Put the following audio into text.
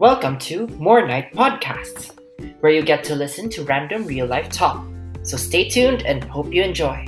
Welcome to MorNight Podcasts, where you get to listen to random real life talk. So stay tuned and hope you enjoy.